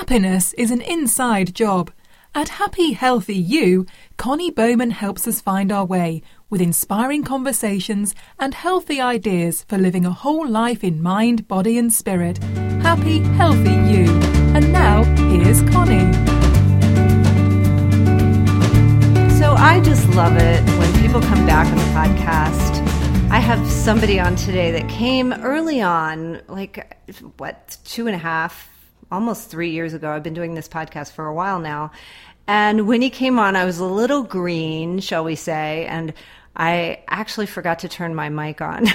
Happiness is an inside job. At Happy Healthy You, Connie Bowman helps us find our way with inspiring conversations and healthy ideas for living a whole life in mind, body, and spirit. Happy Healthy You. And now, here's Connie. So I just love it when people come back on the podcast. I have somebody on today that came early on, like, what, two and a half, almost three years ago. I've been doing this podcast for a while now. And when he came on, I was a little green, shall we say, and I actually forgot to turn my mic on.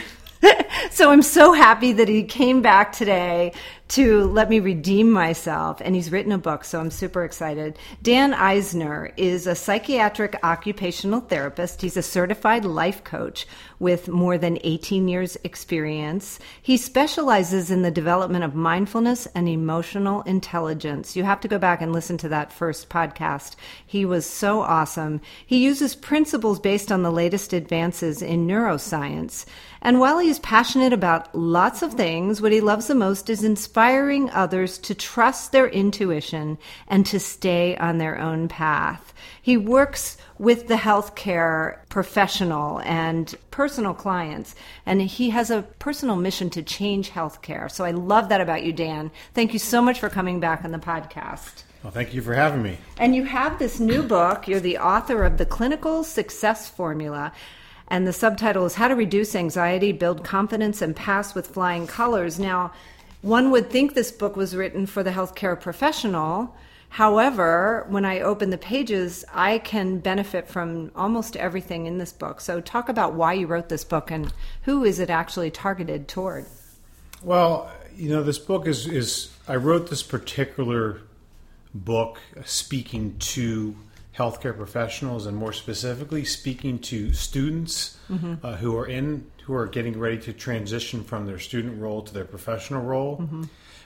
so I'm so happy that he came back today to let me redeem myself. And he's written a book, so I'm super excited. Dan Eisner is a psychiatric occupational therapist. He's a certified life coach with more than 18 years' experience. He specializes in the development of mindfulness and emotional intelligence. You have to go back and listen to that first podcast. He was so awesome. He uses principles based on the latest advances in neuroscience. And while he's passionate about lots of things, what he loves the most is inspiring others to trust their intuition and to stay on their own path. He works with the healthcare professional and personal clients, and he has a personal mission to change healthcare. So I love that about you, Dan. Thank you so much for coming back on the podcast. Well, thank you for having me. And you have this new book. You're the author of The Clinical Success Formula. And the subtitle is How to Reduce Anxiety, Build Confidence, and Pass with Flying Colors. Now, one would think this book was written for the healthcare professional. However, when I open the pages, I can benefit from almost everything in this book. So, talk about why you wrote this book and who is it actually targeted toward? Well, you know, this book is, is I wrote this particular book speaking to healthcare professionals and more specifically speaking to students mm-hmm. uh, who are in who are getting ready to transition from their student role to their professional role mm-hmm.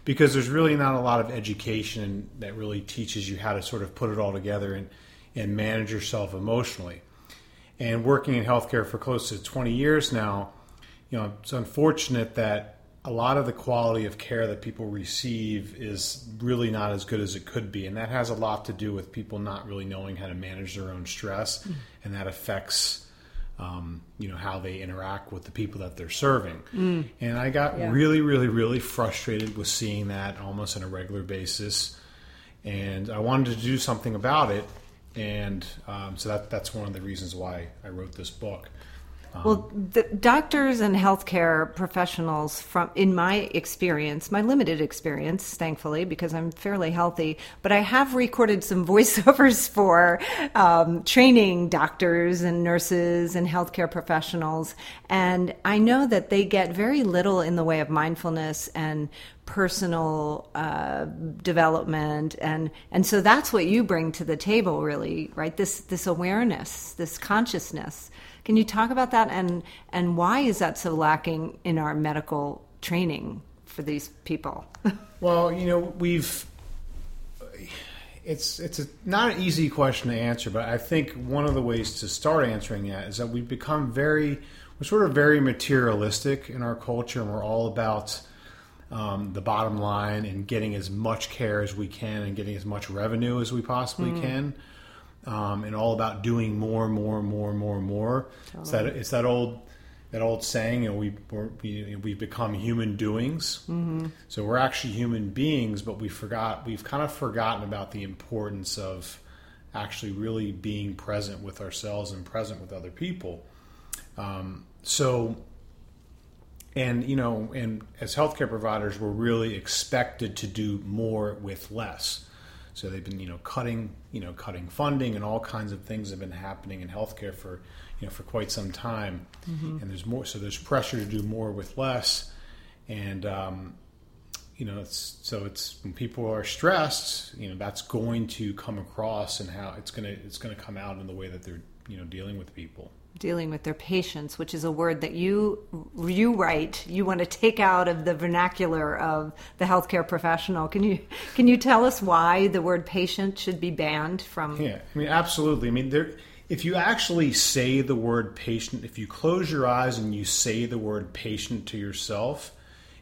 Because there's really not a lot of education that really teaches you how to sort of put it all together and and manage yourself emotionally and working in healthcare for close to 20 years now you know it's unfortunate that a lot of the quality of care that people receive is really not as good as it could be. And that has a lot to do with people not really knowing how to manage their own stress. Mm. And that affects, um, you know, how they interact with the people that they're serving. Mm. And I got yeah. really, really, really frustrated with seeing that almost on a regular basis. And I wanted to do something about it. And um, so that, that's one of the reasons why I wrote this book. Um, well, the doctors and healthcare professionals, from in my experience, my limited experience, thankfully, because I'm fairly healthy, but I have recorded some voiceovers for um, training doctors and nurses and healthcare professionals, and I know that they get very little in the way of mindfulness and personal uh, development and and so that's what you bring to the table really right? This this awareness this consciousness can you talk about that and and why is that so lacking in our medical training for these people? well, you know, we've it's it's a, not an easy question to answer, but I think one of the ways to start answering that is that we've become very we're sort of very materialistic in our culture, and we're all about um, the bottom line and getting as much care as we can and getting as much revenue as we possibly mm. can um, and all about doing more, more, more, more, more. Totally. It's that it's that old that old saying, you know, we we we've become human doings. Mm-hmm. So we're actually human beings, but we forgot we've kind of forgotten about the importance of actually really being present with ourselves and present with other people. Um, so and you know and as healthcare providers we're really expected to do more with less so they've been, you know, cutting, you know, cutting funding and all kinds of things have been happening in healthcare for, you know, for quite some time. Mm-hmm. And there's more, so there's pressure to do more with less. And, um, you know, it's, so it's when people are stressed, you know, that's going to come across and how it's going to, it's going to come out in the way that they're, you know, dealing with people dealing with their patients, which is a word that you you write. You want to take out of the vernacular of the healthcare professional. Can you can you tell us why the word patient should be banned from? Yeah, I mean absolutely. I mean there. If you actually say the word patient, if you close your eyes and you say the word patient to yourself,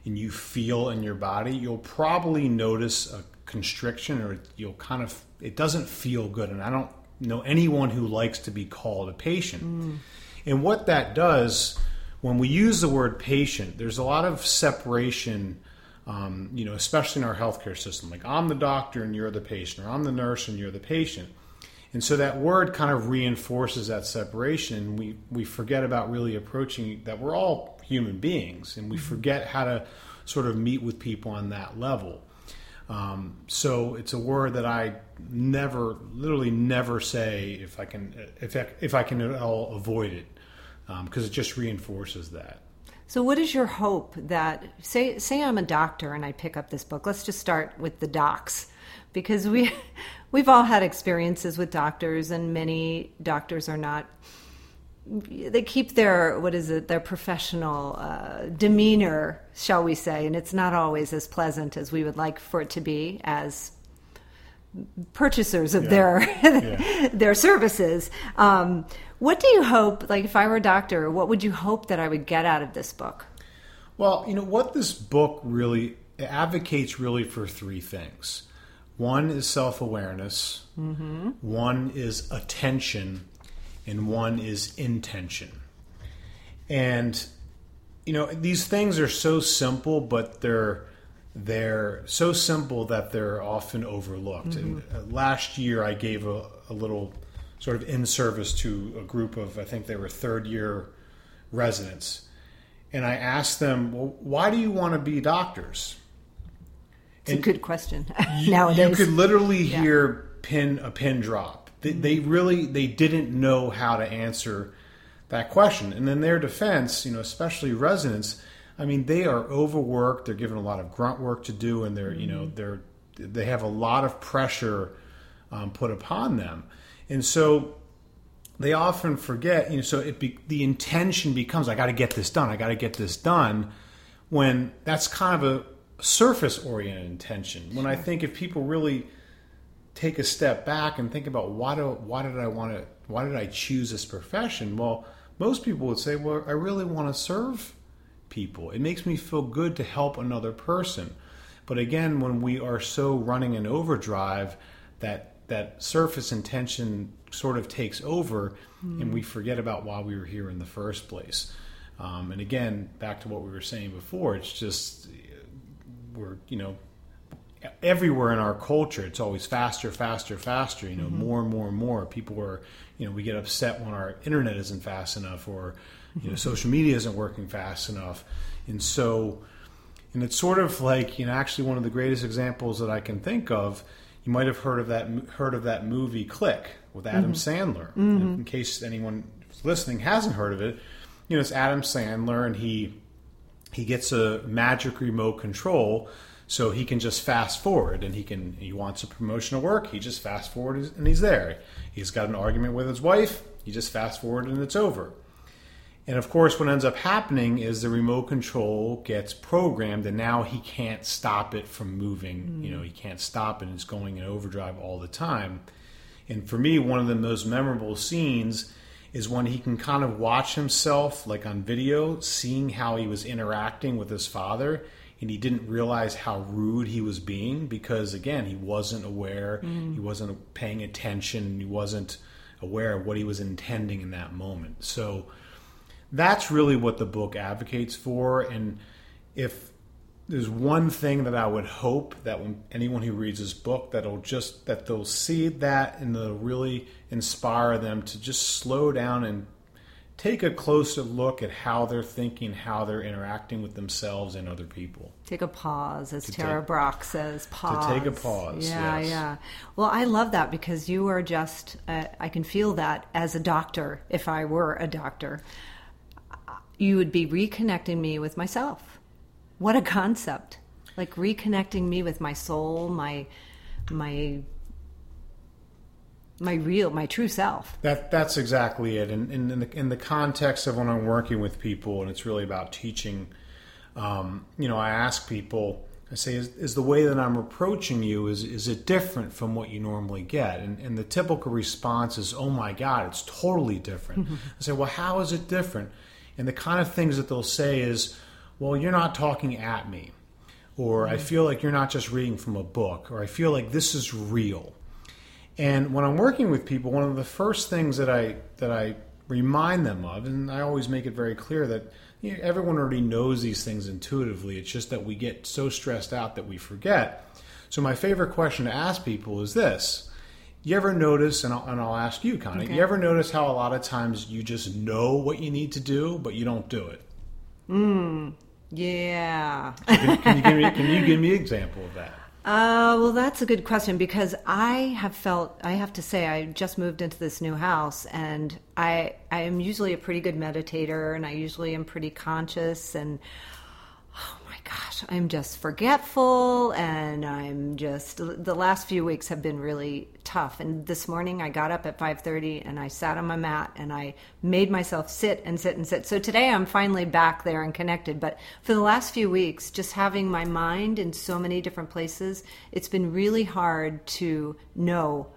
and you feel in your body, you'll probably notice a, constriction or you'll kind of it doesn't feel good and i don't know anyone who likes to be called a patient. Mm. and what that does when we use the word patient there's a lot of separation um, you know especially in our healthcare system. Like i'm the doctor and you're the patient or i'm the nurse and you're the patient. And so that word kind of reinforces that separation. We we forget about really approaching that we're all human beings and we mm-hmm. forget how to sort of meet with people on that level um, so it's a word that I never, literally never say if I can, if I, if I can at all avoid it, because um, it just reinforces that. So, what is your hope that say say I'm a doctor and I pick up this book? Let's just start with the docs, because we we've all had experiences with doctors, and many doctors are not they keep their what is it their professional uh, demeanor shall we say and it's not always as pleasant as we would like for it to be as purchasers of yeah. their yeah. their services um, what do you hope like if i were a doctor what would you hope that i would get out of this book well you know what this book really advocates really for three things one is self-awareness mm-hmm. one is attention and one is intention. And you know, these things are so simple, but they're they're so simple that they're often overlooked. Mm-hmm. And uh, last year, I gave a, a little sort of in service to a group of I think they were third year residents, and I asked them, "Well, why do you want to be doctors?" It's and a good question. you, Nowadays, you could literally yeah. hear pin a pin drop they, they really they didn't know how to answer that question. And in their defense, you know, especially residents, I mean, they are overworked. They're given a lot of grunt work to do, and they're you know mm-hmm. they're they have a lot of pressure um, put upon them, and so they often forget. You know, so it be, the intention becomes I got to get this done. I got to get this done. When that's kind of a surface oriented intention. When I think if people really take a step back and think about why do why did I want to why did I choose this profession? Well, most people would say, well, I really want to serve people. It makes me feel good to help another person. But again, when we are so running an overdrive that that surface intention sort of takes over mm. and we forget about why we were here in the first place. Um, and again, back to what we were saying before, it's just we're, you know, everywhere in our culture it's always faster faster faster you know mm-hmm. more and more and more people are you know we get upset when our internet isn't fast enough or you know mm-hmm. social media isn't working fast enough and so and it's sort of like you know actually one of the greatest examples that i can think of you might have heard of that heard of that movie click with adam mm-hmm. sandler mm-hmm. in case anyone listening hasn't heard of it you know it's adam sandler and he he gets a magic remote control so he can just fast forward and he can, he wants a promotion to work, he just fast forward and he's there. He's got an argument with his wife, he just fast forward and it's over. And of course, what ends up happening is the remote control gets programmed, and now he can't stop it from moving. Mm. You know, he can't stop it; it's going in overdrive all the time. And for me, one of the most memorable scenes is when he can kind of watch himself, like on video, seeing how he was interacting with his father, and he didn't realize how rude he was being because again he wasn't aware. Mm. he wasn't paying attention. He wasn't aware of what he was intending in that moment. So that's really what the book advocates for. And if there's one thing that I would hope that when anyone who reads this book that'll just that they'll see that and they'll really inspire them to just slow down and take a closer look at how they're thinking, how they're interacting with themselves and other people. Take a pause, as Tara take, Brach says, pause. To take a pause. Yeah, yes. yeah. Well, I love that because you are just, uh, I can feel that as a doctor, if I were a doctor, you would be reconnecting me with myself. What a concept. Like reconnecting me with my soul, my, my my real, my true self. That that's exactly it. And in, in, the in the context of when I'm working with people, and it's really about teaching. Um, you know, I ask people. I say, is, is, the way that I'm approaching you is is it different from what you normally get? And, and the typical response is, oh my God, it's totally different. Mm-hmm. I say, well, how is it different? And the kind of things that they'll say is, well, you're not talking at me, or I feel like you're not just reading from a book, or I feel like this is real. And when I'm working with people, one of the first things that I that I remind them of, and I always make it very clear that you know, everyone already knows these things intuitively. It's just that we get so stressed out that we forget. So my favorite question to ask people is this: You ever notice, and I'll, and I'll ask you, Connie, Okay. you ever notice how a lot of times you just know what you need to do, but you don't do it? Hmm. Yeah. Can, can you give me can you give me an example of that? Uh, well, that's a good question because I have felt, I have to say, I just moved into this new house and I, I am usually a pretty good meditator and I usually am pretty conscious and gosh, I'm just forgetful and I'm just, the last few weeks have been really tough. And this morning I got up at 5.30 and I sat on my mat and I made myself sit and sit and sit. So today I'm finally back there and connected. But for the last few weeks, just having my mind in so many different places, it's been really hard to know,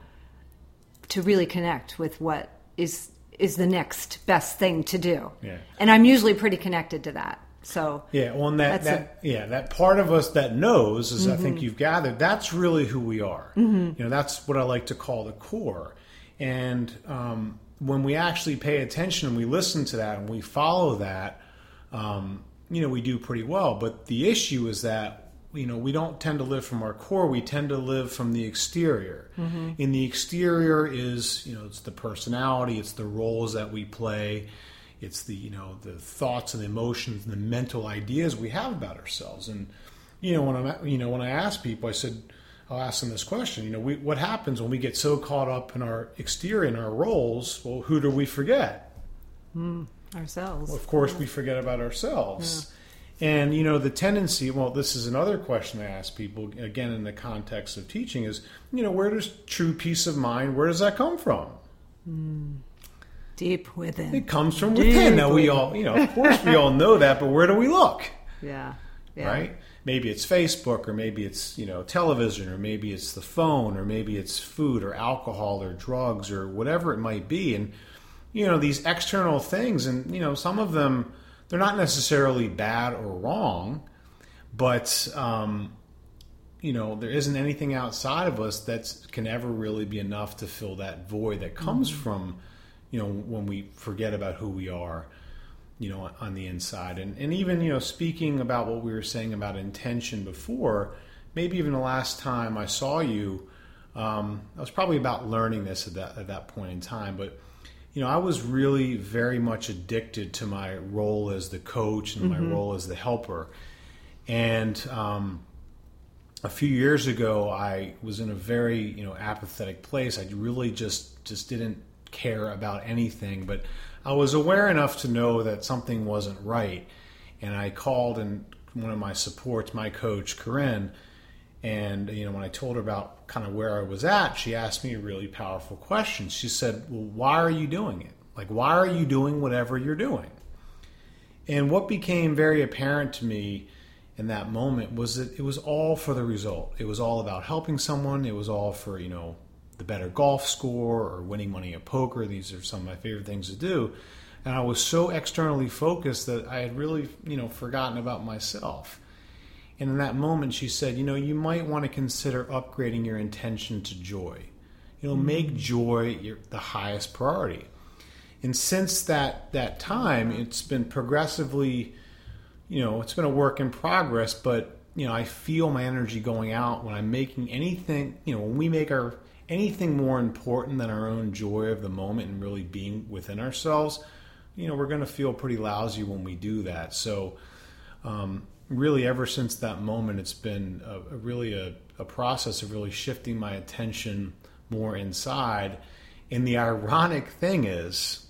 to really connect with what is is the next best thing to do. Yeah. And I'm usually pretty connected to that. So Yeah, on that, that yeah, that part of us that knows, as I Mm-hmm. think you've gathered, that's really who we are. You know, that's what I like to call the core. And um, when we actually pay attention and we listen to that and we follow that, um, you know, we do pretty well. But the issue is that you know we don't tend to live from our core. We tend to live from the exterior. And the exterior is you know it's the personality, it's the roles that we play it's the you know the thoughts and the emotions and the mental ideas we have about ourselves. And you know when i'm you know when i ask people i said i'll ask them this question you know we, what happens when we get so caught up in our exterior in our roles? Well who do we forget? Hmm. Ourselves. well, of course we forget about ourselves. And you know the tendency well this is another question i ask people again in the context of teaching is you know where does true peace of mind where does that come from hmm. Deep within. it comes from within now we all you know of course we all know that but where do we look Yeah. yeah. right? Maybe it's Facebook, or maybe it's you know television, or maybe it's the phone, or maybe it's food, or alcohol, or drugs, or whatever it might be. And you know these external things, and you know some of them they're not necessarily bad or wrong, but um, you know there isn't anything outside of us that can ever really be enough to fill that void that comes from you know when we forget about who we are you know on the inside. And and even you know speaking about what we were saying about intention before maybe even the last time I saw you um, I was probably about learning this at that at that point in time. But you know I was really very much addicted to my role as the coach and my role as the helper. And um, a few years ago I was in a very you know apathetic place. I really just just didn't care about anything but I was aware enough to know that something wasn't right and I called and one of my supports my coach Corinne and you know when I told her about kind of where I was at she asked me a really powerful question she said well why are you doing it like why are you doing whatever you're doing and what became very apparent to me in that moment was that it was all for the result. It was all about helping someone. It was all for, you know, the better golf score or winning money at poker. These are some of my favorite things to do. And I was so externally focused that I had really, you know, forgotten about myself. And in that moment, she said, you know, you might want to consider upgrading your intention to joy. You know, mm-hmm. make joy your, the highest priority. And since that that time, it's been progressively, you know, it's been a work in progress. But you know, I feel my energy going out when I'm making anything. You know, when we make our anything more important than our own joy of the moment and really being within ourselves, you know, we're going to feel pretty lousy when we do that. So, um, really, ever since that moment, it's been a, a really a, a process of really shifting my attention more inside. And the ironic thing is,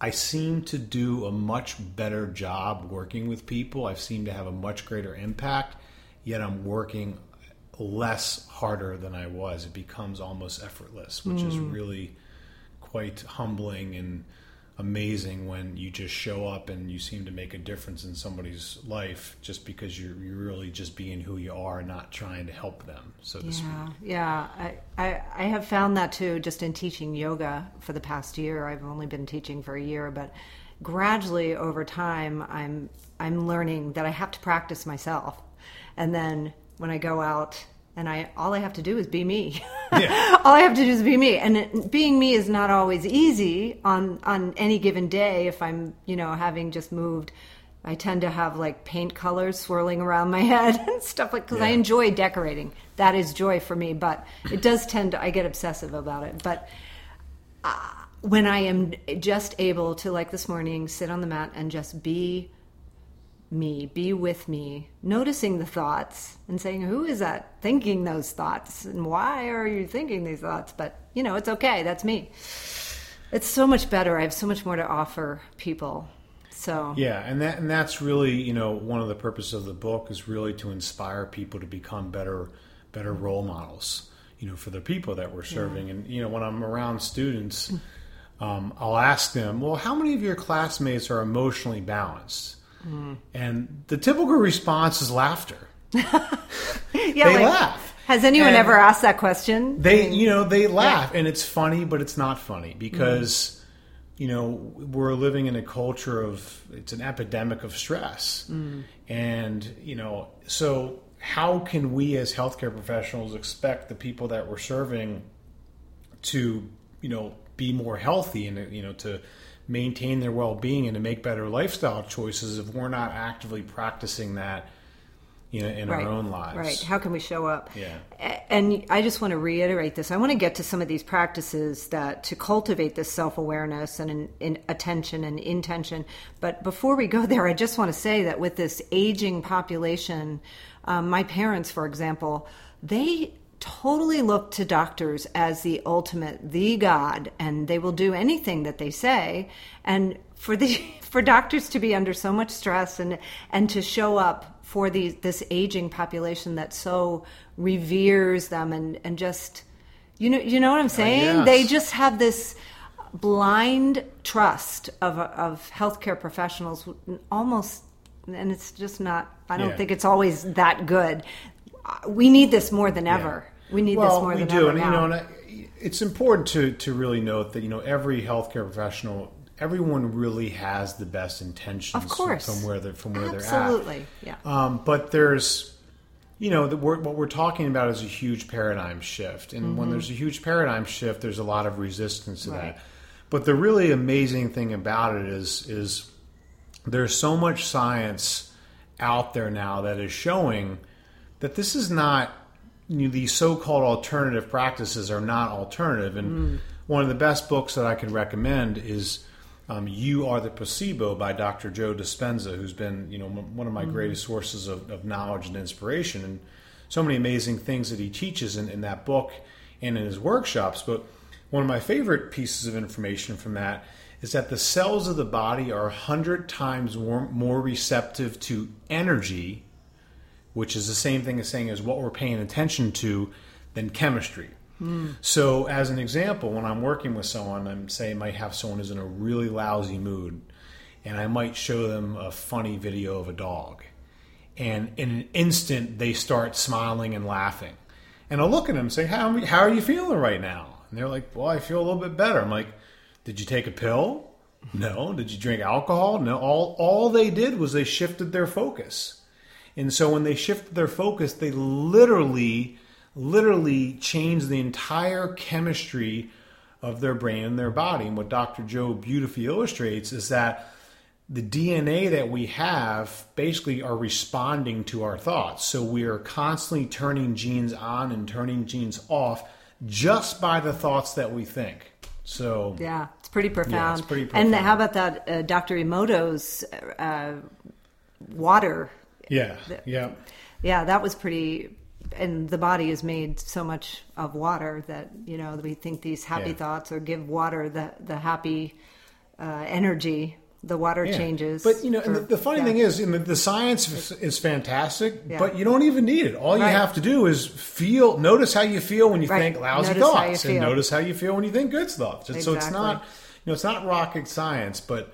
I seem to do a much better job working with people. I seem to have a much greater impact, yet I'm working less harder than I was. It becomes almost effortless, which is hmm. really quite humbling and amazing when you just show up and you seem to make a difference in somebody's life just because you're, you're really just being who you are, and not trying to help them, so to speak. Yeah, yeah. I, I, I have found that too just in teaching yoga for the past year. I've only been teaching for a year, but gradually over time I'm I'm learning that I have to practice myself. and then when I go out and I all I have to do is be me. Yeah. all I have to do is be me, and it, being me is not always easy on on any given day. If I'm you know having just moved, I tend to have like paint colors swirling around my head and stuff like because I enjoy decorating. That is joy for me, but it does tend to I get obsessive about it, but uh, when I am just able to, like this morning, sit on the mat and just be me, be with me, noticing the thoughts and saying, Who is that thinking those thoughts? And why are you thinking these thoughts? But, you know, it's okay. That's me. It's so much better. I have so much more to offer people. So, Yeah, and that and that's really you know one of the purposes of the book is really to inspire people to become better better role models. You know, for the people that we're serving, and you know when I'm around students, um, I'll ask them, "Well, how many of your classmates are emotionally balanced?" And the typical response is laughter. yeah, They laugh. Has anyone And- ever asked that question? They, you know, they laugh, and it's funny, but it's not funny because, you know, we're living in a culture of it's an epidemic of stress, mm. and you know, so how can we as healthcare professionals expect the people that we're serving to, you know, be more healthy and you know to maintain their well-being and to make better lifestyle choices if we're not actively practicing that, you know, in right. our own lives? Right. How can we show up? Yeah. And I just want to reiterate this. I want to get to some of these practices that to cultivate this self awareness and in, in attention and intention. But before we go there, I just want to say that with this aging population, um, my parents, for example, they totally look to doctors as the ultimate, the God, and they will do anything that they say. And for the for doctors to be under so much stress and and to show up for the this aging population that so reveres them and and just you know you know what I'm uh, saying yes. they just have this blind trust of of healthcare professionals almost and it's just not I don't Yeah. think it's always that good we need this more than ever we need well, this more we than do, ever and now. you know, and I, it's important to to really note that you know every healthcare professional, everyone really has the best intentions Of course. from where they're from where absolutely they're at. Absolutely. Yeah. Um, but there's, you know, the, we're, what we're talking about is a huge paradigm shift, and when there's a huge paradigm shift, there's a lot of resistance to Mm-hmm. Right. that. But the really amazing thing about it is is there's so much science out there now that is showing that this is not you know, these so-called alternative practices are not alternative. And one of the best books that i can recommend is um, you are the placebo by dr joe dispenza who's been you know m- one of my greatest sources of, of knowledge and inspiration. And so many amazing things that he teaches in, in that book and in his workshops. But one of my favorite pieces of information from that is that the cells of the body are 100 times more, more receptive to energy which is the same thing as saying is what we're paying attention to than chemistry. Hmm. So, as an example, when I'm working with someone, I'm say I might have someone who's in a really lousy mood, and I might show them a funny video of a dog, and in an instant they start smiling and laughing, and I'll look at them and say, "How how are you feeling right now?" And they're like, "Well, I feel a little bit better." I'm like, "Did you take a pill? No. Did you drink alcohol? No. All all they did was they shifted their focus." And so when they shifted their focus, they literally, literally changed the entire chemistry of their brain and their body. And what Dr. Joe beautifully illustrates is that the DNA that we have basically are responding to our thoughts. So we are constantly turning genes on and turning genes off just by the thoughts that we think. So Yeah, it's pretty profound. pretty And how about that uh, Dr. Emoto's uh, water? Yeah, yeah. Yeah, that was pretty. And the body is made so much of water that you know we think these happy Yeah. thoughts or give water the the happy uh, energy. The water Yeah. changes. But you know, and for- the, the funny yeah. thing is, mean, the science is, is fantastic, but you don't even need it. All you have to do is feel, notice how you feel when you Right. think lousy Notice thoughts, and notice how you feel when you think good thoughts. And So it's not, you know, it's not rocket science, but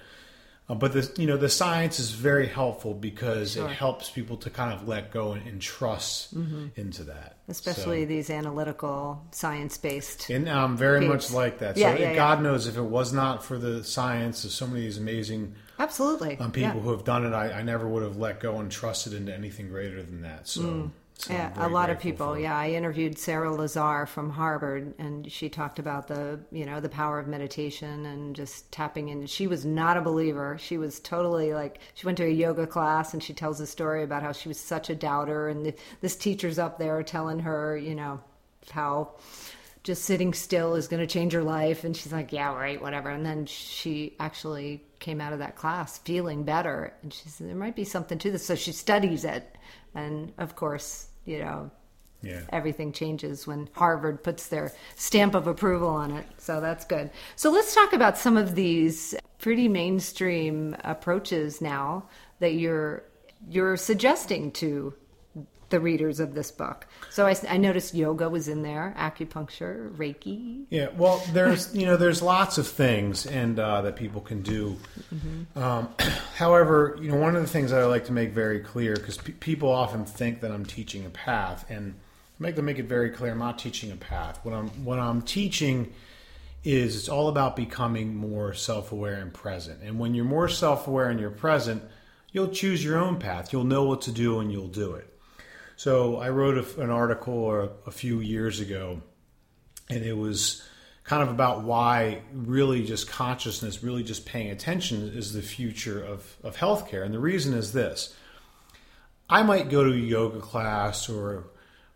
Uh, but the you know the science is very helpful because Sure. it helps people to kind of let go and, and trust into that. Especially So- these analytical, science based. and I'm very Peeps. much like that. So Yeah, yeah, God knows if it was not for the science of so many of these amazing Absolutely. um, people who have done it, I, I never would have let go and trusted into anything greater than that. So, so. Yeah, a lot of people. Yeah, I interviewed Sara Lazar from Harvard, and she talked about the you know the power of meditation and just tapping in. She was not a believer. She was totally like she went to a yoga class, and she tells a story about how she was such a doubter, and the, this teacher's up there telling her, you know, how just sitting still is going to change her life, and she's like, yeah, right, whatever. And then she actually came out of that class feeling better, and she said there might be something to this. So she studies it, and of course, you know, Yeah. everything changes when Harvard puts their stamp of approval on it. So that's good. So let's talk about some of these pretty mainstream approaches now that you're you're suggesting to the readers of this book. So I, I noticed yoga was in there, acupuncture, Reiki. Yeah, well, there's you know there's lots of things and uh, that people can do. Um, however, you know one of the things that I like to make very clear because pe- people often think that I'm teaching a path, and make them make it very clear I'm not teaching a path. What I'm what I'm teaching is it's all about becoming more self-aware and present. And when you're more self-aware and you're present, you'll choose your own path. You'll know what to do and you'll do it. So I wrote a, an article a, a few years ago and it was kind of about why really just consciousness, really just paying attention is the future of, of healthcare. And the reason is this I might go to a yoga class or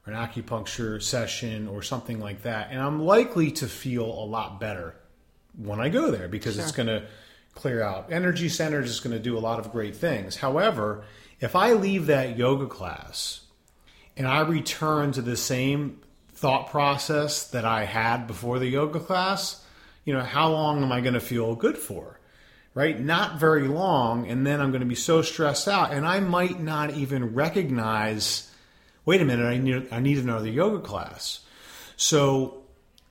an acupuncture session or something like that, and I'm likely to feel a lot better when I go there because it's going to clear out energy centers, it's going to do a lot of great things. However, if I leave that yoga class and I return to the same thought process that I had before the yoga class, you know, how long am I going to feel good for? Right? Not very long. And then I'm going to be so stressed out and I might not even recognize, wait a minute, I need, I need another yoga class. So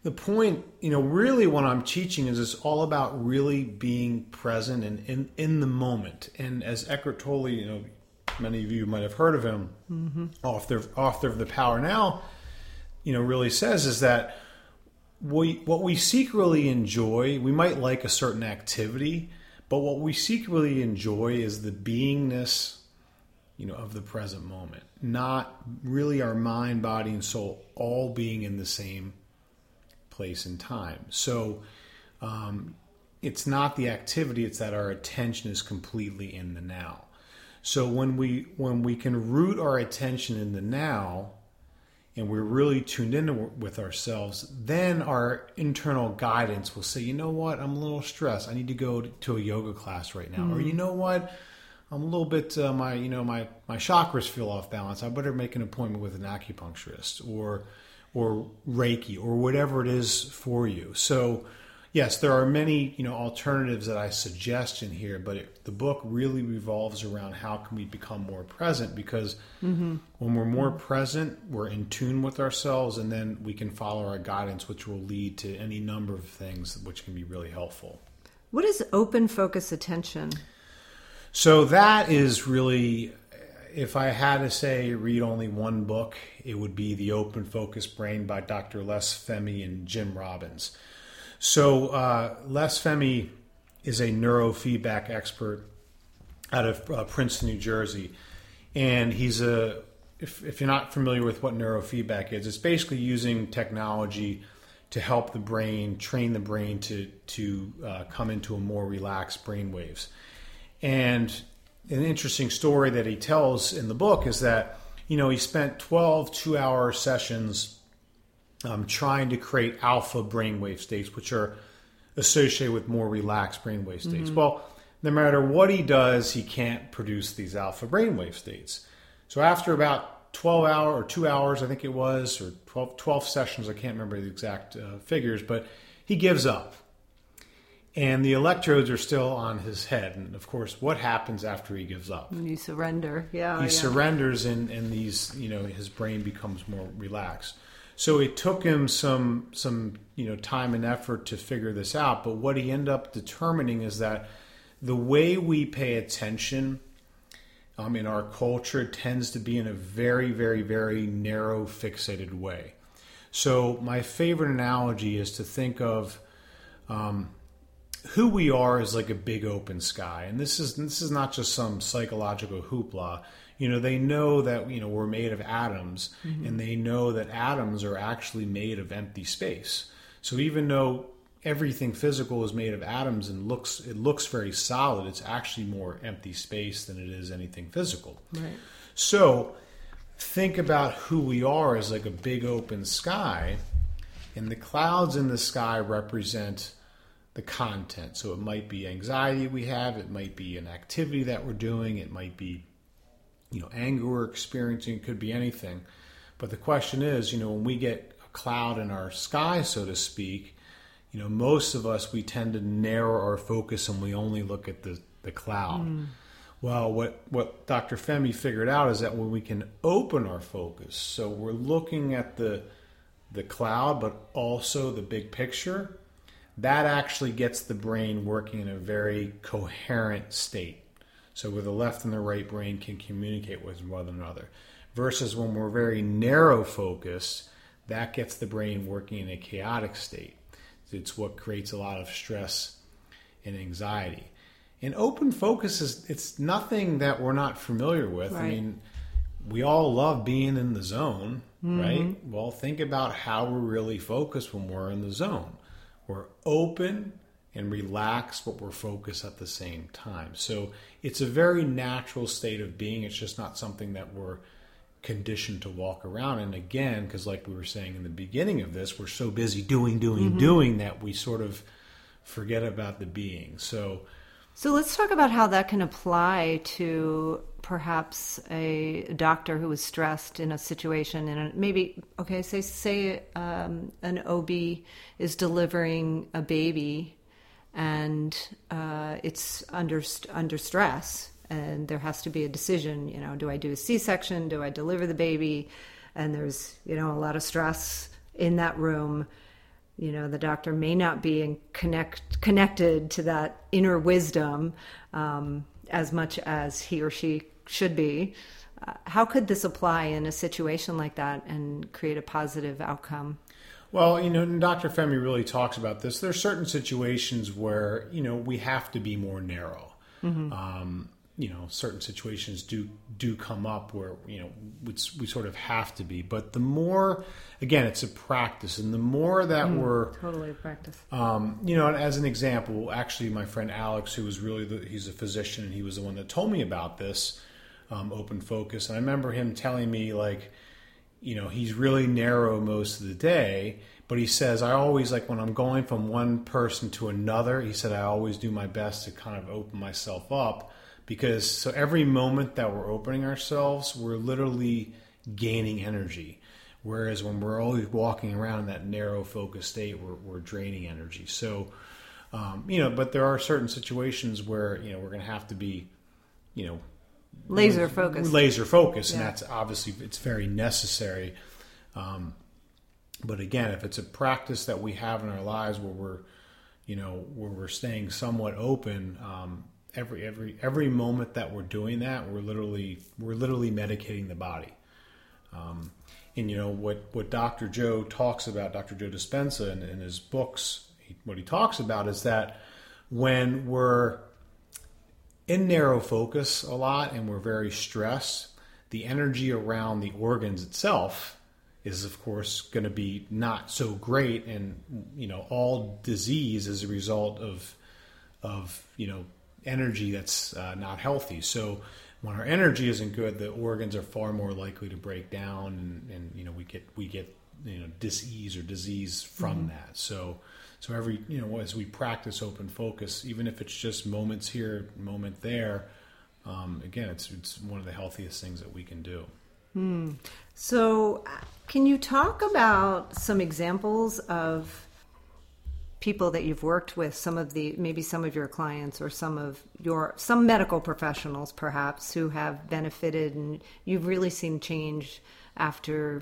the point, you know, really what I'm teaching is it's all about really being present and in, in the moment. And as Eckhart Tolle, you know, many of you might have heard of him, author, author of The Power Now, you know, really says is that we, what we secretly enjoy, we might like a certain activity, but what we secretly enjoy is the beingness, you know, of the present moment, not really our mind, body, and soul all being in the same place and time. So um, it's not the activity; it's that our attention is completely in the now. So when we when we can root our attention in the now, and we're really tuned in with ourselves, then our internal guidance will say, you know what, I'm a little stressed. I need to go to a yoga class right now, or you know what, I'm a little bit uh, my you know my my chakras feel off balance. I better make an appointment with an acupuncturist or or Reiki or whatever it is for you. So yes, there are many you know alternatives that I suggest in here, but it, the book really revolves around how can we become more present because mm-hmm. when we're more present, we're in tune with ourselves, and then we can follow our guidance, which will lead to any number of things which can be really helpful. What is open focus attention? So that is really, if I had to say, read only one book, it would be The Open Focus Brain by Dr. Les Fehmi and Jim Robbins. So uh, Les Fehmi is a neurofeedback expert out of uh, Princeton, New Jersey, and he's a. If, if you're not familiar with what neurofeedback is, it's basically using technology to help the brain train the brain to to uh, come into a more relaxed brain waves. And an interesting story that he tells in the book is that you know he spent 12 two-hour sessions um, trying to create alpha brainwave states, which are associated with more relaxed brainwave states. Well, no matter what he does, he can't produce these alpha brainwave states. So after about 12 hour or two hours, I think it was, or 12, 12 sessions, I can't remember the exact uh, figures, but he gives up. And the electrodes are still on his head. And of course, what happens after he gives up? You surrender. Yeah. he yeah. surrenders and, and these you know his brain becomes more relaxed so it took him some some you know time and effort to figure this out but what he ended up determining is that the way we pay attention um, in our culture tends to be in a very, very, very narrow, fixated way. So, my favorite analogy is to think of um, who we are as like a big open sky, and this is this is not just some psychological hoopla. You know, they know that you know we're made of atoms, mm-hmm. and they know that atoms are actually made of empty space. So even though everything physical is made of atoms and looks it looks very solid, it's actually more empty space than it is anything physical. Right. So think about who we are as like a big open sky, and the clouds in the sky represent the content. So it might be anxiety we have, it might be an activity that we're doing, it might be you know anger we're experiencing, could be anything. But the question is, you know, when we get a cloud in our sky, so to speak, you know, most of us we tend to narrow our focus and we only look at the the cloud. Mm. Well, what, what Dr. Fehmi figured out is that when we can open our focus, so we're looking at the the cloud, but also the big picture, that actually gets the brain working in a very coherent state. So where the left and the right brain can communicate with one another. Versus when we're very narrow focused, that gets the brain working in a chaotic state. It's what creates a lot of stress and anxiety. And open focus is it's nothing that we're not familiar with. Right. I mean, we all love being in the zone, mm-hmm. right? Well, think about how we're really focused when we're in the zone. We're open and relax but we're focused at the same time. So it's a very natural state of being. It's just not something that we're conditioned to walk around. And again, because like we were saying in the beginning of this, we're so busy doing, doing, mm-hmm. doing that we sort of forget about the being. So so let's talk about how that can apply to perhaps a doctor who is stressed in a situation and maybe okay say say um, an OB is delivering a baby and uh, it's under under stress and there has to be a decision you know do I do a C-section? Do I deliver the baby? And there's you know a lot of stress in that room. You know the doctor may not be in connect connected to that inner wisdom um, as much as he or she should be. Uh, how could this apply in a situation like that and create a positive outcome well you know dr fehmi really talks about this. There are certain situations where you know we have to be more narrow. Mm-hmm. um, you know certain situations do do come up where you know we, we sort of have to be. But the more again it's a practice and the more that mm, we're totally practice. um, you know as an example actually my friend alex who was really the, he's a physician and he was the one that told me about this um, open focus. And i remember him telling me like you know he's really narrow most of the day but he says i always like when i'm going from one person to another he said i always do my best to kind of open myself up because so every moment that we're opening ourselves, we're literally gaining energy. Whereas when we're always walking around in that narrow focus state, we're, we're draining energy. So, um, you know, but there are certain situations where, you know, we're going to have to be, you know, laser focus, laser focus, Yeah. And that's obviously, it's very necessary. Um, but again, if it's a practice that we have in our lives where we're, you know, where we're staying somewhat open, um, every every every moment that we're doing that, we're literally we're literally medicating the body. Um, and you know what what Dr. Joe talks about, Dr. Joe Dispenza in, in his books, he, what he talks about is that when we're in narrow focus a lot and we're very stressed, the energy around the organs itself is of course going to be not so great and you know all disease is a result of of you know energy that's uh, not healthy. So when our energy isn't good, the organs are far more likely to break down, and, and you know we get we get you know disease or disease from mm-hmm. that. So so every you know as we practice open focus, even if it's just moments here, moment there, um, again, it's it's one of the healthiest things that we can do. Hmm. So, can you talk about some examples of people that you've worked with some of the maybe some of your clients or some of your some medical professionals perhaps who have benefited and you've really seen change after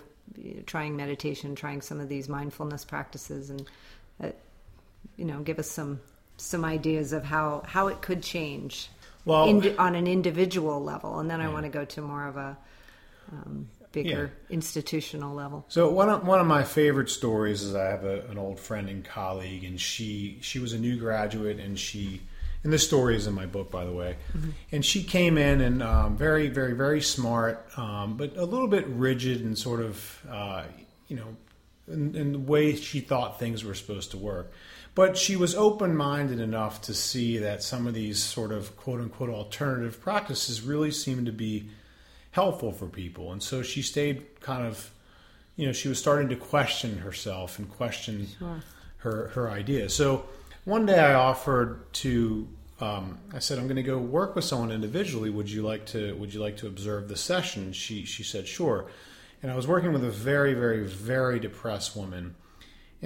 trying meditation trying some of these mindfulness practices and uh, you know give us some some ideas of how how it could change Well, indi- on an individual level, and then I want to go to more of a um, bigger institutional level. So one of, one of my favorite stories is I have a, an old friend and colleague, and she she was a new graduate, and she and this story is in my book, by the way, and she came in and um, very very very smart, um, but a little bit rigid and sort of uh, you know in, in the way she thought things were supposed to work. But she was open minded enough to see that some of these sort of quote unquote alternative practices really seemed to be helpful for people. And so she stayed kind of, you know, she was starting to question herself and question her, her ideas. So one day I offered to, um, I said, I'm going to go work with someone individually. Would you like to, would you like to observe the session? She, she said, sure. And I was working with a very, very, very depressed woman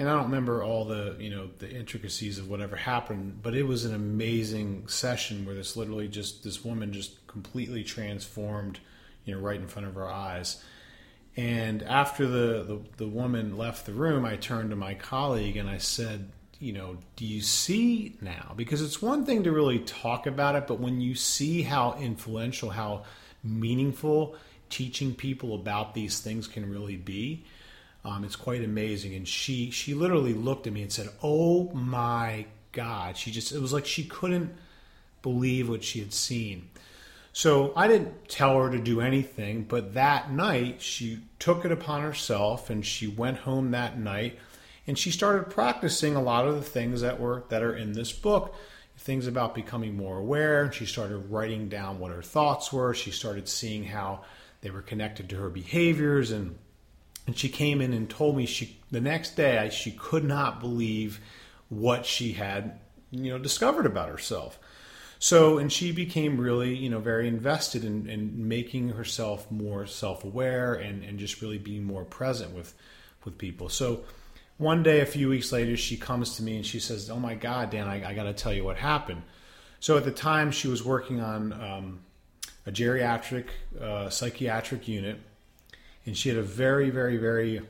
and I don't remember all the you know the intricacies of whatever happened, but it was an amazing session where this literally just this woman just completely transformed, you know, right in front of our eyes. And after the, the, the woman left the room, I turned to my colleague and I said, you know, do you see now? Because it's one thing to really talk about it, but when you see how influential, how meaningful teaching people about these things can really be, um, it's quite amazing. And she she literally looked at me and said, "Oh my God!" She just it was like she couldn't believe what she had seen. So I didn't tell her to do anything, but that night she took it upon herself and she went home that night and she started practicing a lot of the things that were that are in this book things about becoming more aware she started writing down what her thoughts were she started seeing how they were connected to her behaviors and and she came in and told me she the next day she could not believe what she had you know discovered about herself. So and she became really you know very invested in, in making herself more self-aware and, and just really being more present with with people. So one day a few weeks later she comes to me and she says oh my god dan i, I got to tell you what happened. So at the time she was working on um, a geriatric uh, psychiatric unit and she had a very, very, very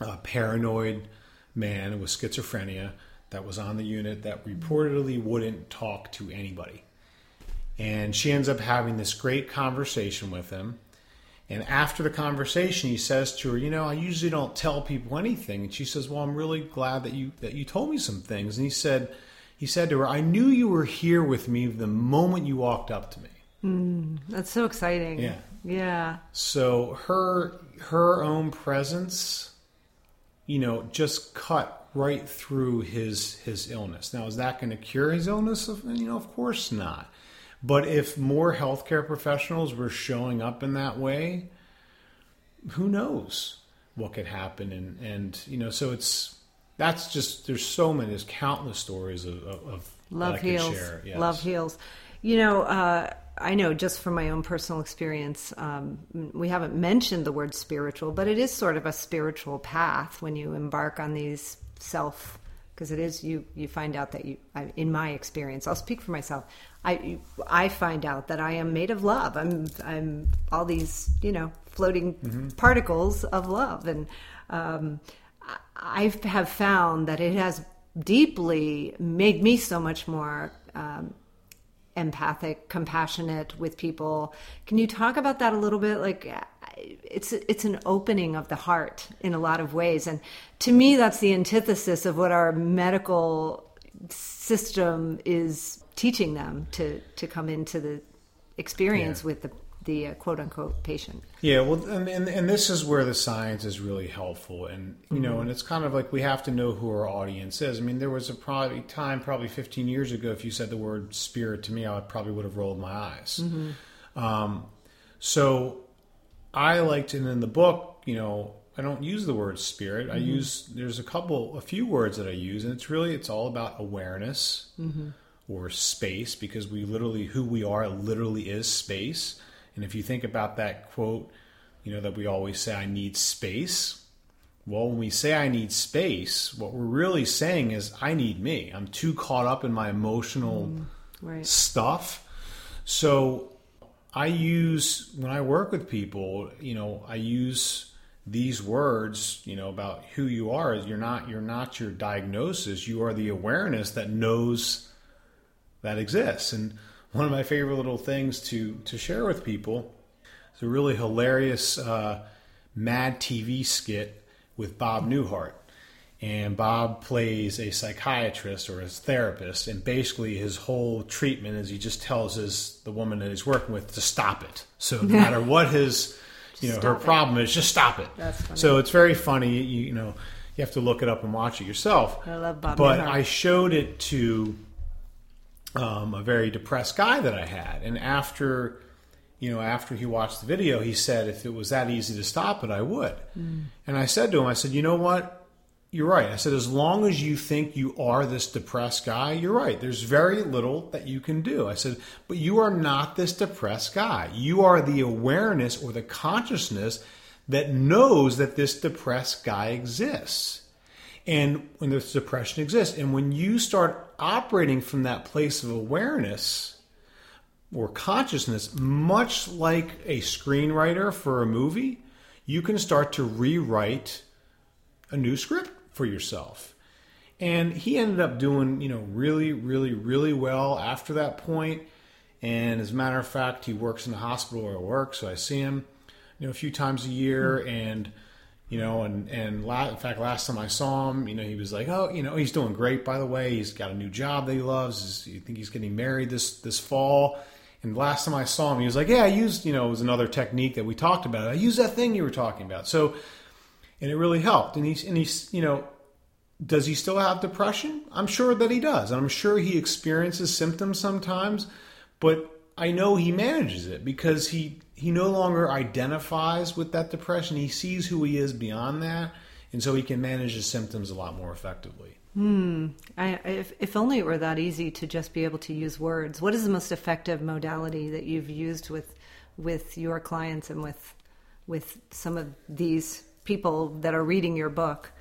uh, paranoid man with schizophrenia that was on the unit that reportedly wouldn't talk to anybody. And she ends up having this great conversation with him. And after the conversation, he says to her, "You know, I usually don't tell people anything." And she says, "Well, I'm really glad that you that you told me some things." And he said, he said to her, "I knew you were here with me the moment you walked up to me." Mm, that's so exciting. Yeah. Yeah. So her her own presence, you know, just cut right through his his illness. Now, is that going to cure his illness? You know, of course not. But if more healthcare professionals were showing up in that way, who knows what could happen? And and you know, so it's that's just there's so many, there's countless stories of, of, of love that I heals. share. Yes. Love heals. You know, uh, I know just from my own personal experience, um, we haven't mentioned the word spiritual, but it is sort of a spiritual path when you embark on these self. Because it is you, you find out that you. I, in my experience, I'll speak for myself. I, I find out that I am made of love. I'm, I'm all these, you know, floating particles of love, and um, I have found that it has deeply made me so much more um, empathic, compassionate with people. Can you talk about that a little bit? Like, it's it's an opening of the heart in a lot of ways, and to me, that's the antithesis of what our medical system is teaching them to to come into the experience Yeah. with the the uh, quote unquote patient. Yeah, well, and, and and this is where the science is really helpful, and you know, and it's kind of like we have to know who our audience is. I mean, there was a probably time, probably 15 years ago, if you said the word spirit to me, I probably would have rolled my eyes. Um, so I liked it in the book. You know, I don't use the word spirit. I use there's a couple, a few words that I use, and it's really it's all about awareness or space because we literally who we are literally is space. And if you think about that quote, you know that we always say I need space. Well, when we say I need space, what we're really saying is I need me. I'm too caught up in my emotional mm, Right. stuff. So I use when I work with people, you know, I use these words, you know, about who you are, you're not you're not your diagnosis. You are the awareness that knows that exists. And one of my favorite little things to to share with people is a really hilarious uh, Mad TV skit with Bob Newhart. And Bob plays a psychiatrist or a therapist, and basically his whole treatment is he just tells his the woman that he's working with to stop it. So no matter what his you know her it. problem is, just stop it. So it's very funny. You, you, know you have to look it up and watch it yourself. I love Bob. But I showed it to um, a very depressed guy that I had, and after you know, after he watched the video, he said, if it was that easy to stop it, I would. Mm. And I said to him, I said, you know what? You're right. I said, as long as you think you are this depressed guy, you're right. There's very little that you can do. I said, but you are not this depressed guy. You are the awareness or the consciousness that knows that this depressed guy exists. And when this depression exists, and when you start operating from that place of awareness, or consciousness, much like a screenwriter for a movie, you can start to rewrite a new script for yourself. And he ended up doing, you know, really, really, really well after that point. And as a matter of fact, he works in the hospital where I work, so I see him, you know, a few times a year. Mm-hmm. And you know, and and la- in fact, last time I saw him, you know, he was like, oh, you know, he's doing great. By the way, he's got a new job that he loves. I think he's getting married this this fall. And last time I saw him, he was like, "Yeah, I used, you know, it was another technique that we talked about. I used that thing you were talking about." So, and it really helped. And he's, and he's, you know, does he still have depression? I'm sure that he does. I'm sure he experiences symptoms sometimes, but I know he manages it because he he no longer identifies with that depression. He sees who he is beyond that, and so he can manage his symptoms a lot more effectively. Hmm. I, if, if only it were that easy to just be able to use words. What is the most effective modality that you've used with with your clients and with with some of these people that are reading your book?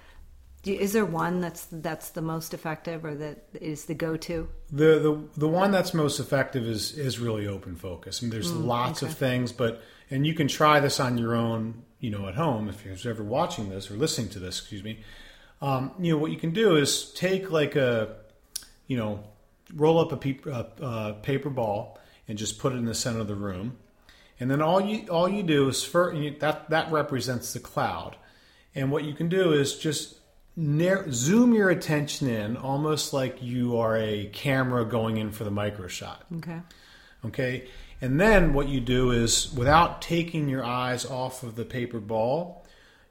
Is there one that's that's the most effective, or that is the go-to? The the the one that's most effective is is really open focus. I mean, there's mm, lots okay. of things, but and you can try this on your own, you know, at home if you're ever watching this or listening to this. Excuse me um, you know what you can do is take like a you know roll up a, pe- a, a, paper ball and just put it in the center of the room and then all you all you do is for that that represents the cloud and what you can do is just zoom your attention in almost like you are a camera going in for the micro shot okay okay and then what you do is without taking your eyes off of the paper ball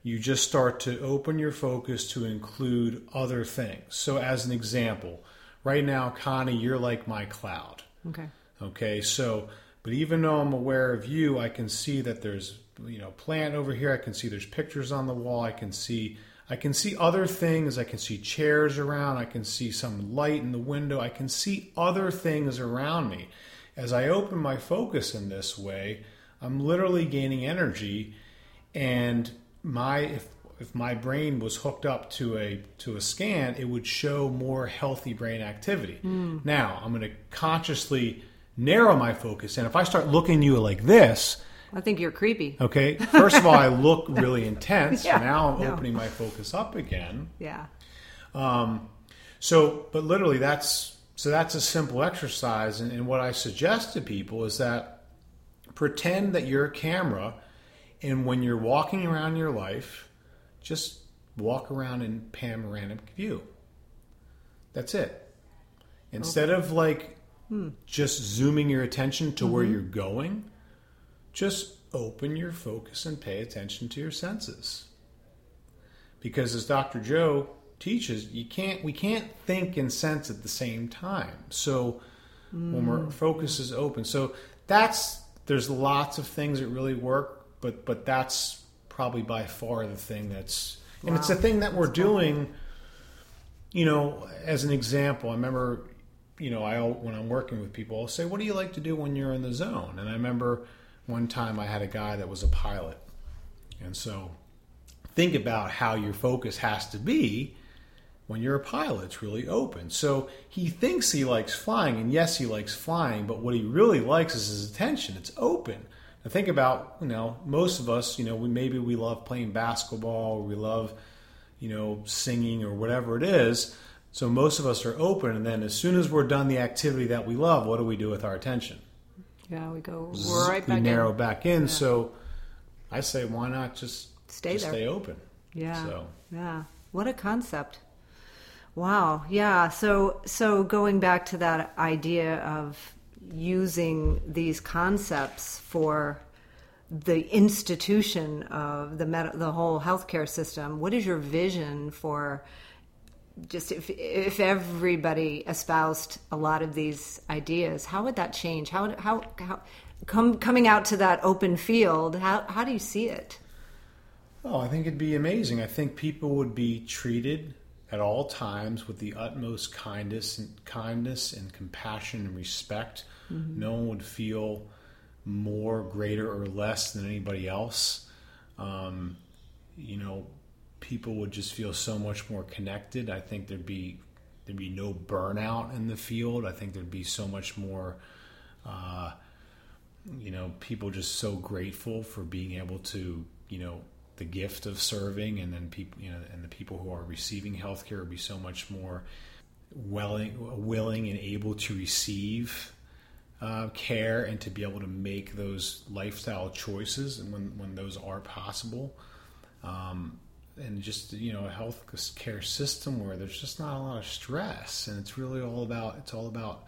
you just start to open your focus to include other things. So, as an example, right now, Connie, you're like my cloud. Okay. Okay. So, but even though I'm aware of you, I can see that there's you know plant over here. I can see there's pictures on the wall. I can see I can see other things. I can see chairs around. I can see some light in the window. I can see other things around me. As I open my focus in this way, I'm literally gaining energy and my if if my brain was hooked up to a to a scan, it would show more healthy brain activity. Mm. Now I'm going to consciously narrow my focus, and if I start looking at you like this, I think you're creepy. Okay, first of all, I look really intense. yeah, now I'm no. opening my focus up again. Yeah. Um, so, but literally, that's so that's a simple exercise, and, and what I suggest to people is that pretend that you're a camera and when you're walking around your life, just walk around in panoramic view. That's it. Instead okay. of like hmm. just zooming your attention to mm-hmm. where you're going, just open your focus and pay attention to your senses. Because as Dr. Joe teaches, you can't we can't think and sense at the same time. So mm. when our focus is open. So that's there's lots of things that really work but but that's probably by far the thing that's and wow. it's the thing that we're that's doing. Cool. You know, as an example, I remember, you know, I when I'm working with people, I'll say, "What do you like to do when you're in the zone?" And I remember one time I had a guy that was a pilot, and so think about how your focus has to be when you're a pilot. It's really open. So he thinks he likes flying, and yes, he likes flying, but what he really likes is his attention. It's open. I think about you know most of us, you know, we maybe we love playing basketball, or we love you know singing or whatever it is. So most of us are open, and then as soon as we're done the activity that we love, what do we do with our attention? Yeah, we go right we back narrow in. back in. So I say, why not just Stay just there. stay open? Yeah. So Yeah. What a concept. Wow. Yeah. So so going back to that idea of using these concepts for the institution of the med- the whole healthcare system, what is your vision for just if if everybody espoused a lot of these ideas, how would that change? How how how come coming out to that open field, how how do you see it? Oh, I think it'd be amazing. I think people would be treated at all times with the utmost kindness and kindness and compassion and respect. No one would feel more, greater, or less than anybody else. Um, you know, people would just feel so much more connected. I think there'd be there'd be no burnout in the field. I think there'd be so much more. Uh, you know, people just so grateful for being able to, you know, the gift of serving, and then people, you know, and the people who are receiving healthcare would be so much more willing, willing, and able to receive uh, care and to be able to make those lifestyle choices, and when when those are possible. Um, and just you know a health care system where there's just not a lot of stress and it's really all about it's all about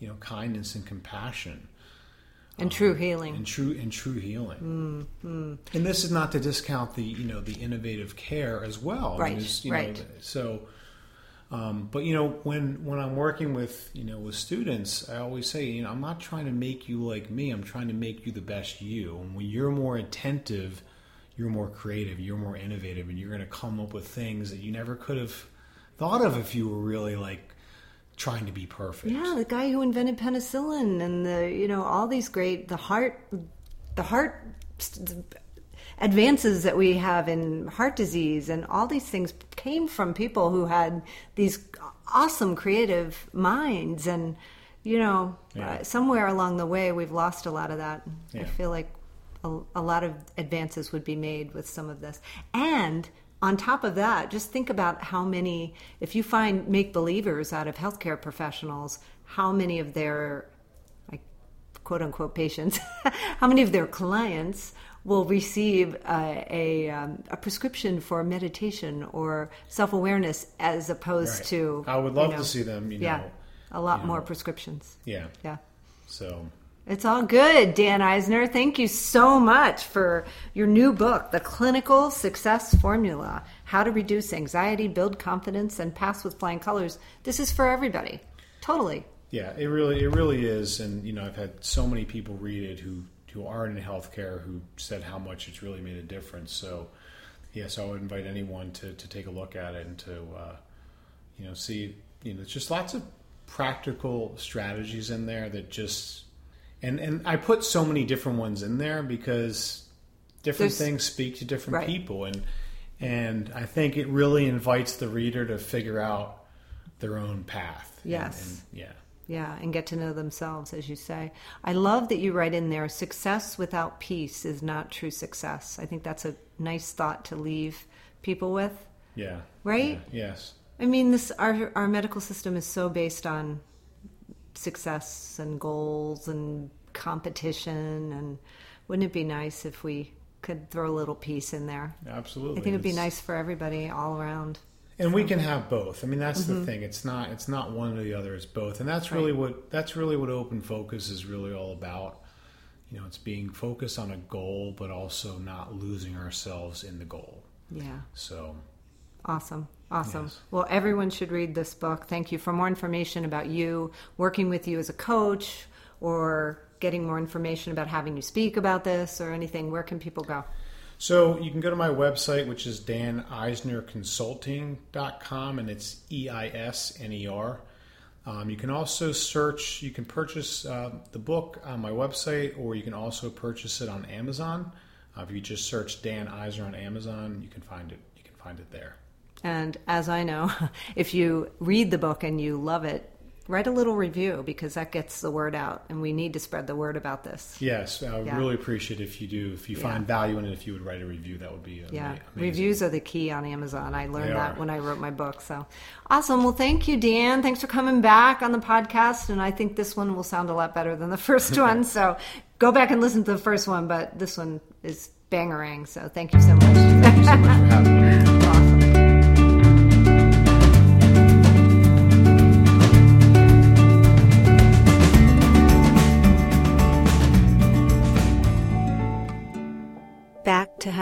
you know kindness and compassion And true um, healing. and true and true healing. Mm, mm. And this is not to discount the you know the innovative care as well. I mean, Right, you right. Know, so, um, but you know when when I'm working with you know with students, I always say you know I'm not trying to make you like me. I'm trying to make you the best you. And when you're more attentive, you're more creative, you're more innovative, and you're going to come up with things that you never could have thought of if you were really like trying to be perfect. Yeah, the guy who invented penicillin and the you know all these great the heart the heart advances that we have in heart disease and all these things came from people who had these awesome creative minds and you know Yeah. uh, somewhere along the way we've lost a lot of that. I feel like a, a lot of advances would be made with some of this and on top of that, just think about how many, if you find make believers out of healthcare professionals, how many of their like quote unquote patients, how many of their clients will receive uh, a um, a prescription for meditation or self awareness as opposed Right. to I would you love know, to see them. You know, yeah, a lot you more know. prescriptions. yeah. Yeah. So It's all good, Dan Eisner. Thank you so much for your new book, The Clinical Success Formula How to Reduce Anxiety, Build Confidence, and Pass with Flying Colors. This is for everybody. Totally. Yeah, it really it really is, and you know I've had so many people read it who who aren't in healthcare who said how much it's really made a difference. So yes, I would invite anyone to to take a look at it and to uh, you know see you know it's just lots of practical strategies in there that just and and I put so many different ones in there because different There's- things speak to different Right. people and and I think it really invites the reader to figure out their own path. And- Yes. and, yeah. Yeah, and get to know themselves, as you say. I love that you write in there success without peace is not true success. I think that's a nice thought to leave people with. Yeah. Right? Yeah. Yes. I mean, this our our medical system is so based on success and goals and competition, and wouldn't it be nice if we could throw a little peace in there? Absolutely. I think it'd be nice for everybody all around. And we can have both. I mean, that's Mm-hmm. the thing. It's not. It's not one or the other. It's both. And that's really what. That's really what open focus is really all about. You know, it's being focused on a goal, but also not losing ourselves in the goal. Yeah, So, awesome. Awesome. Yes. Well, everyone should read this book. Thank you. For more information about you, working with you as a coach, or getting more information about having you speak about this or anything, where can people go? so you can go to my website, which is daneisnerconsulting.com, and it's E I S N E R. Um, you can also search. You can purchase uh, the book on my website, or you can also purchase it on Amazon. Uh, if you just search Dan Eisner on Amazon, you can find it. You can find it there. And as I know, if you read the book and you love it, write a little review because that gets the word out, and we need to spread the word about this. Yes, I would Yeah. really appreciate if you do. If you Yeah. find value in it, if you would write a review, that would be ama- Yeah, reviews are the key on Amazon. I learned They that are. when I wrote my book. So awesome. Well, thank you, Dan. Thanks for coming back on the podcast. And I think this one will sound a lot better than the first one. So go back and listen to the first one, but this one is bangerang. So thank you so much. Thank you so much for having me.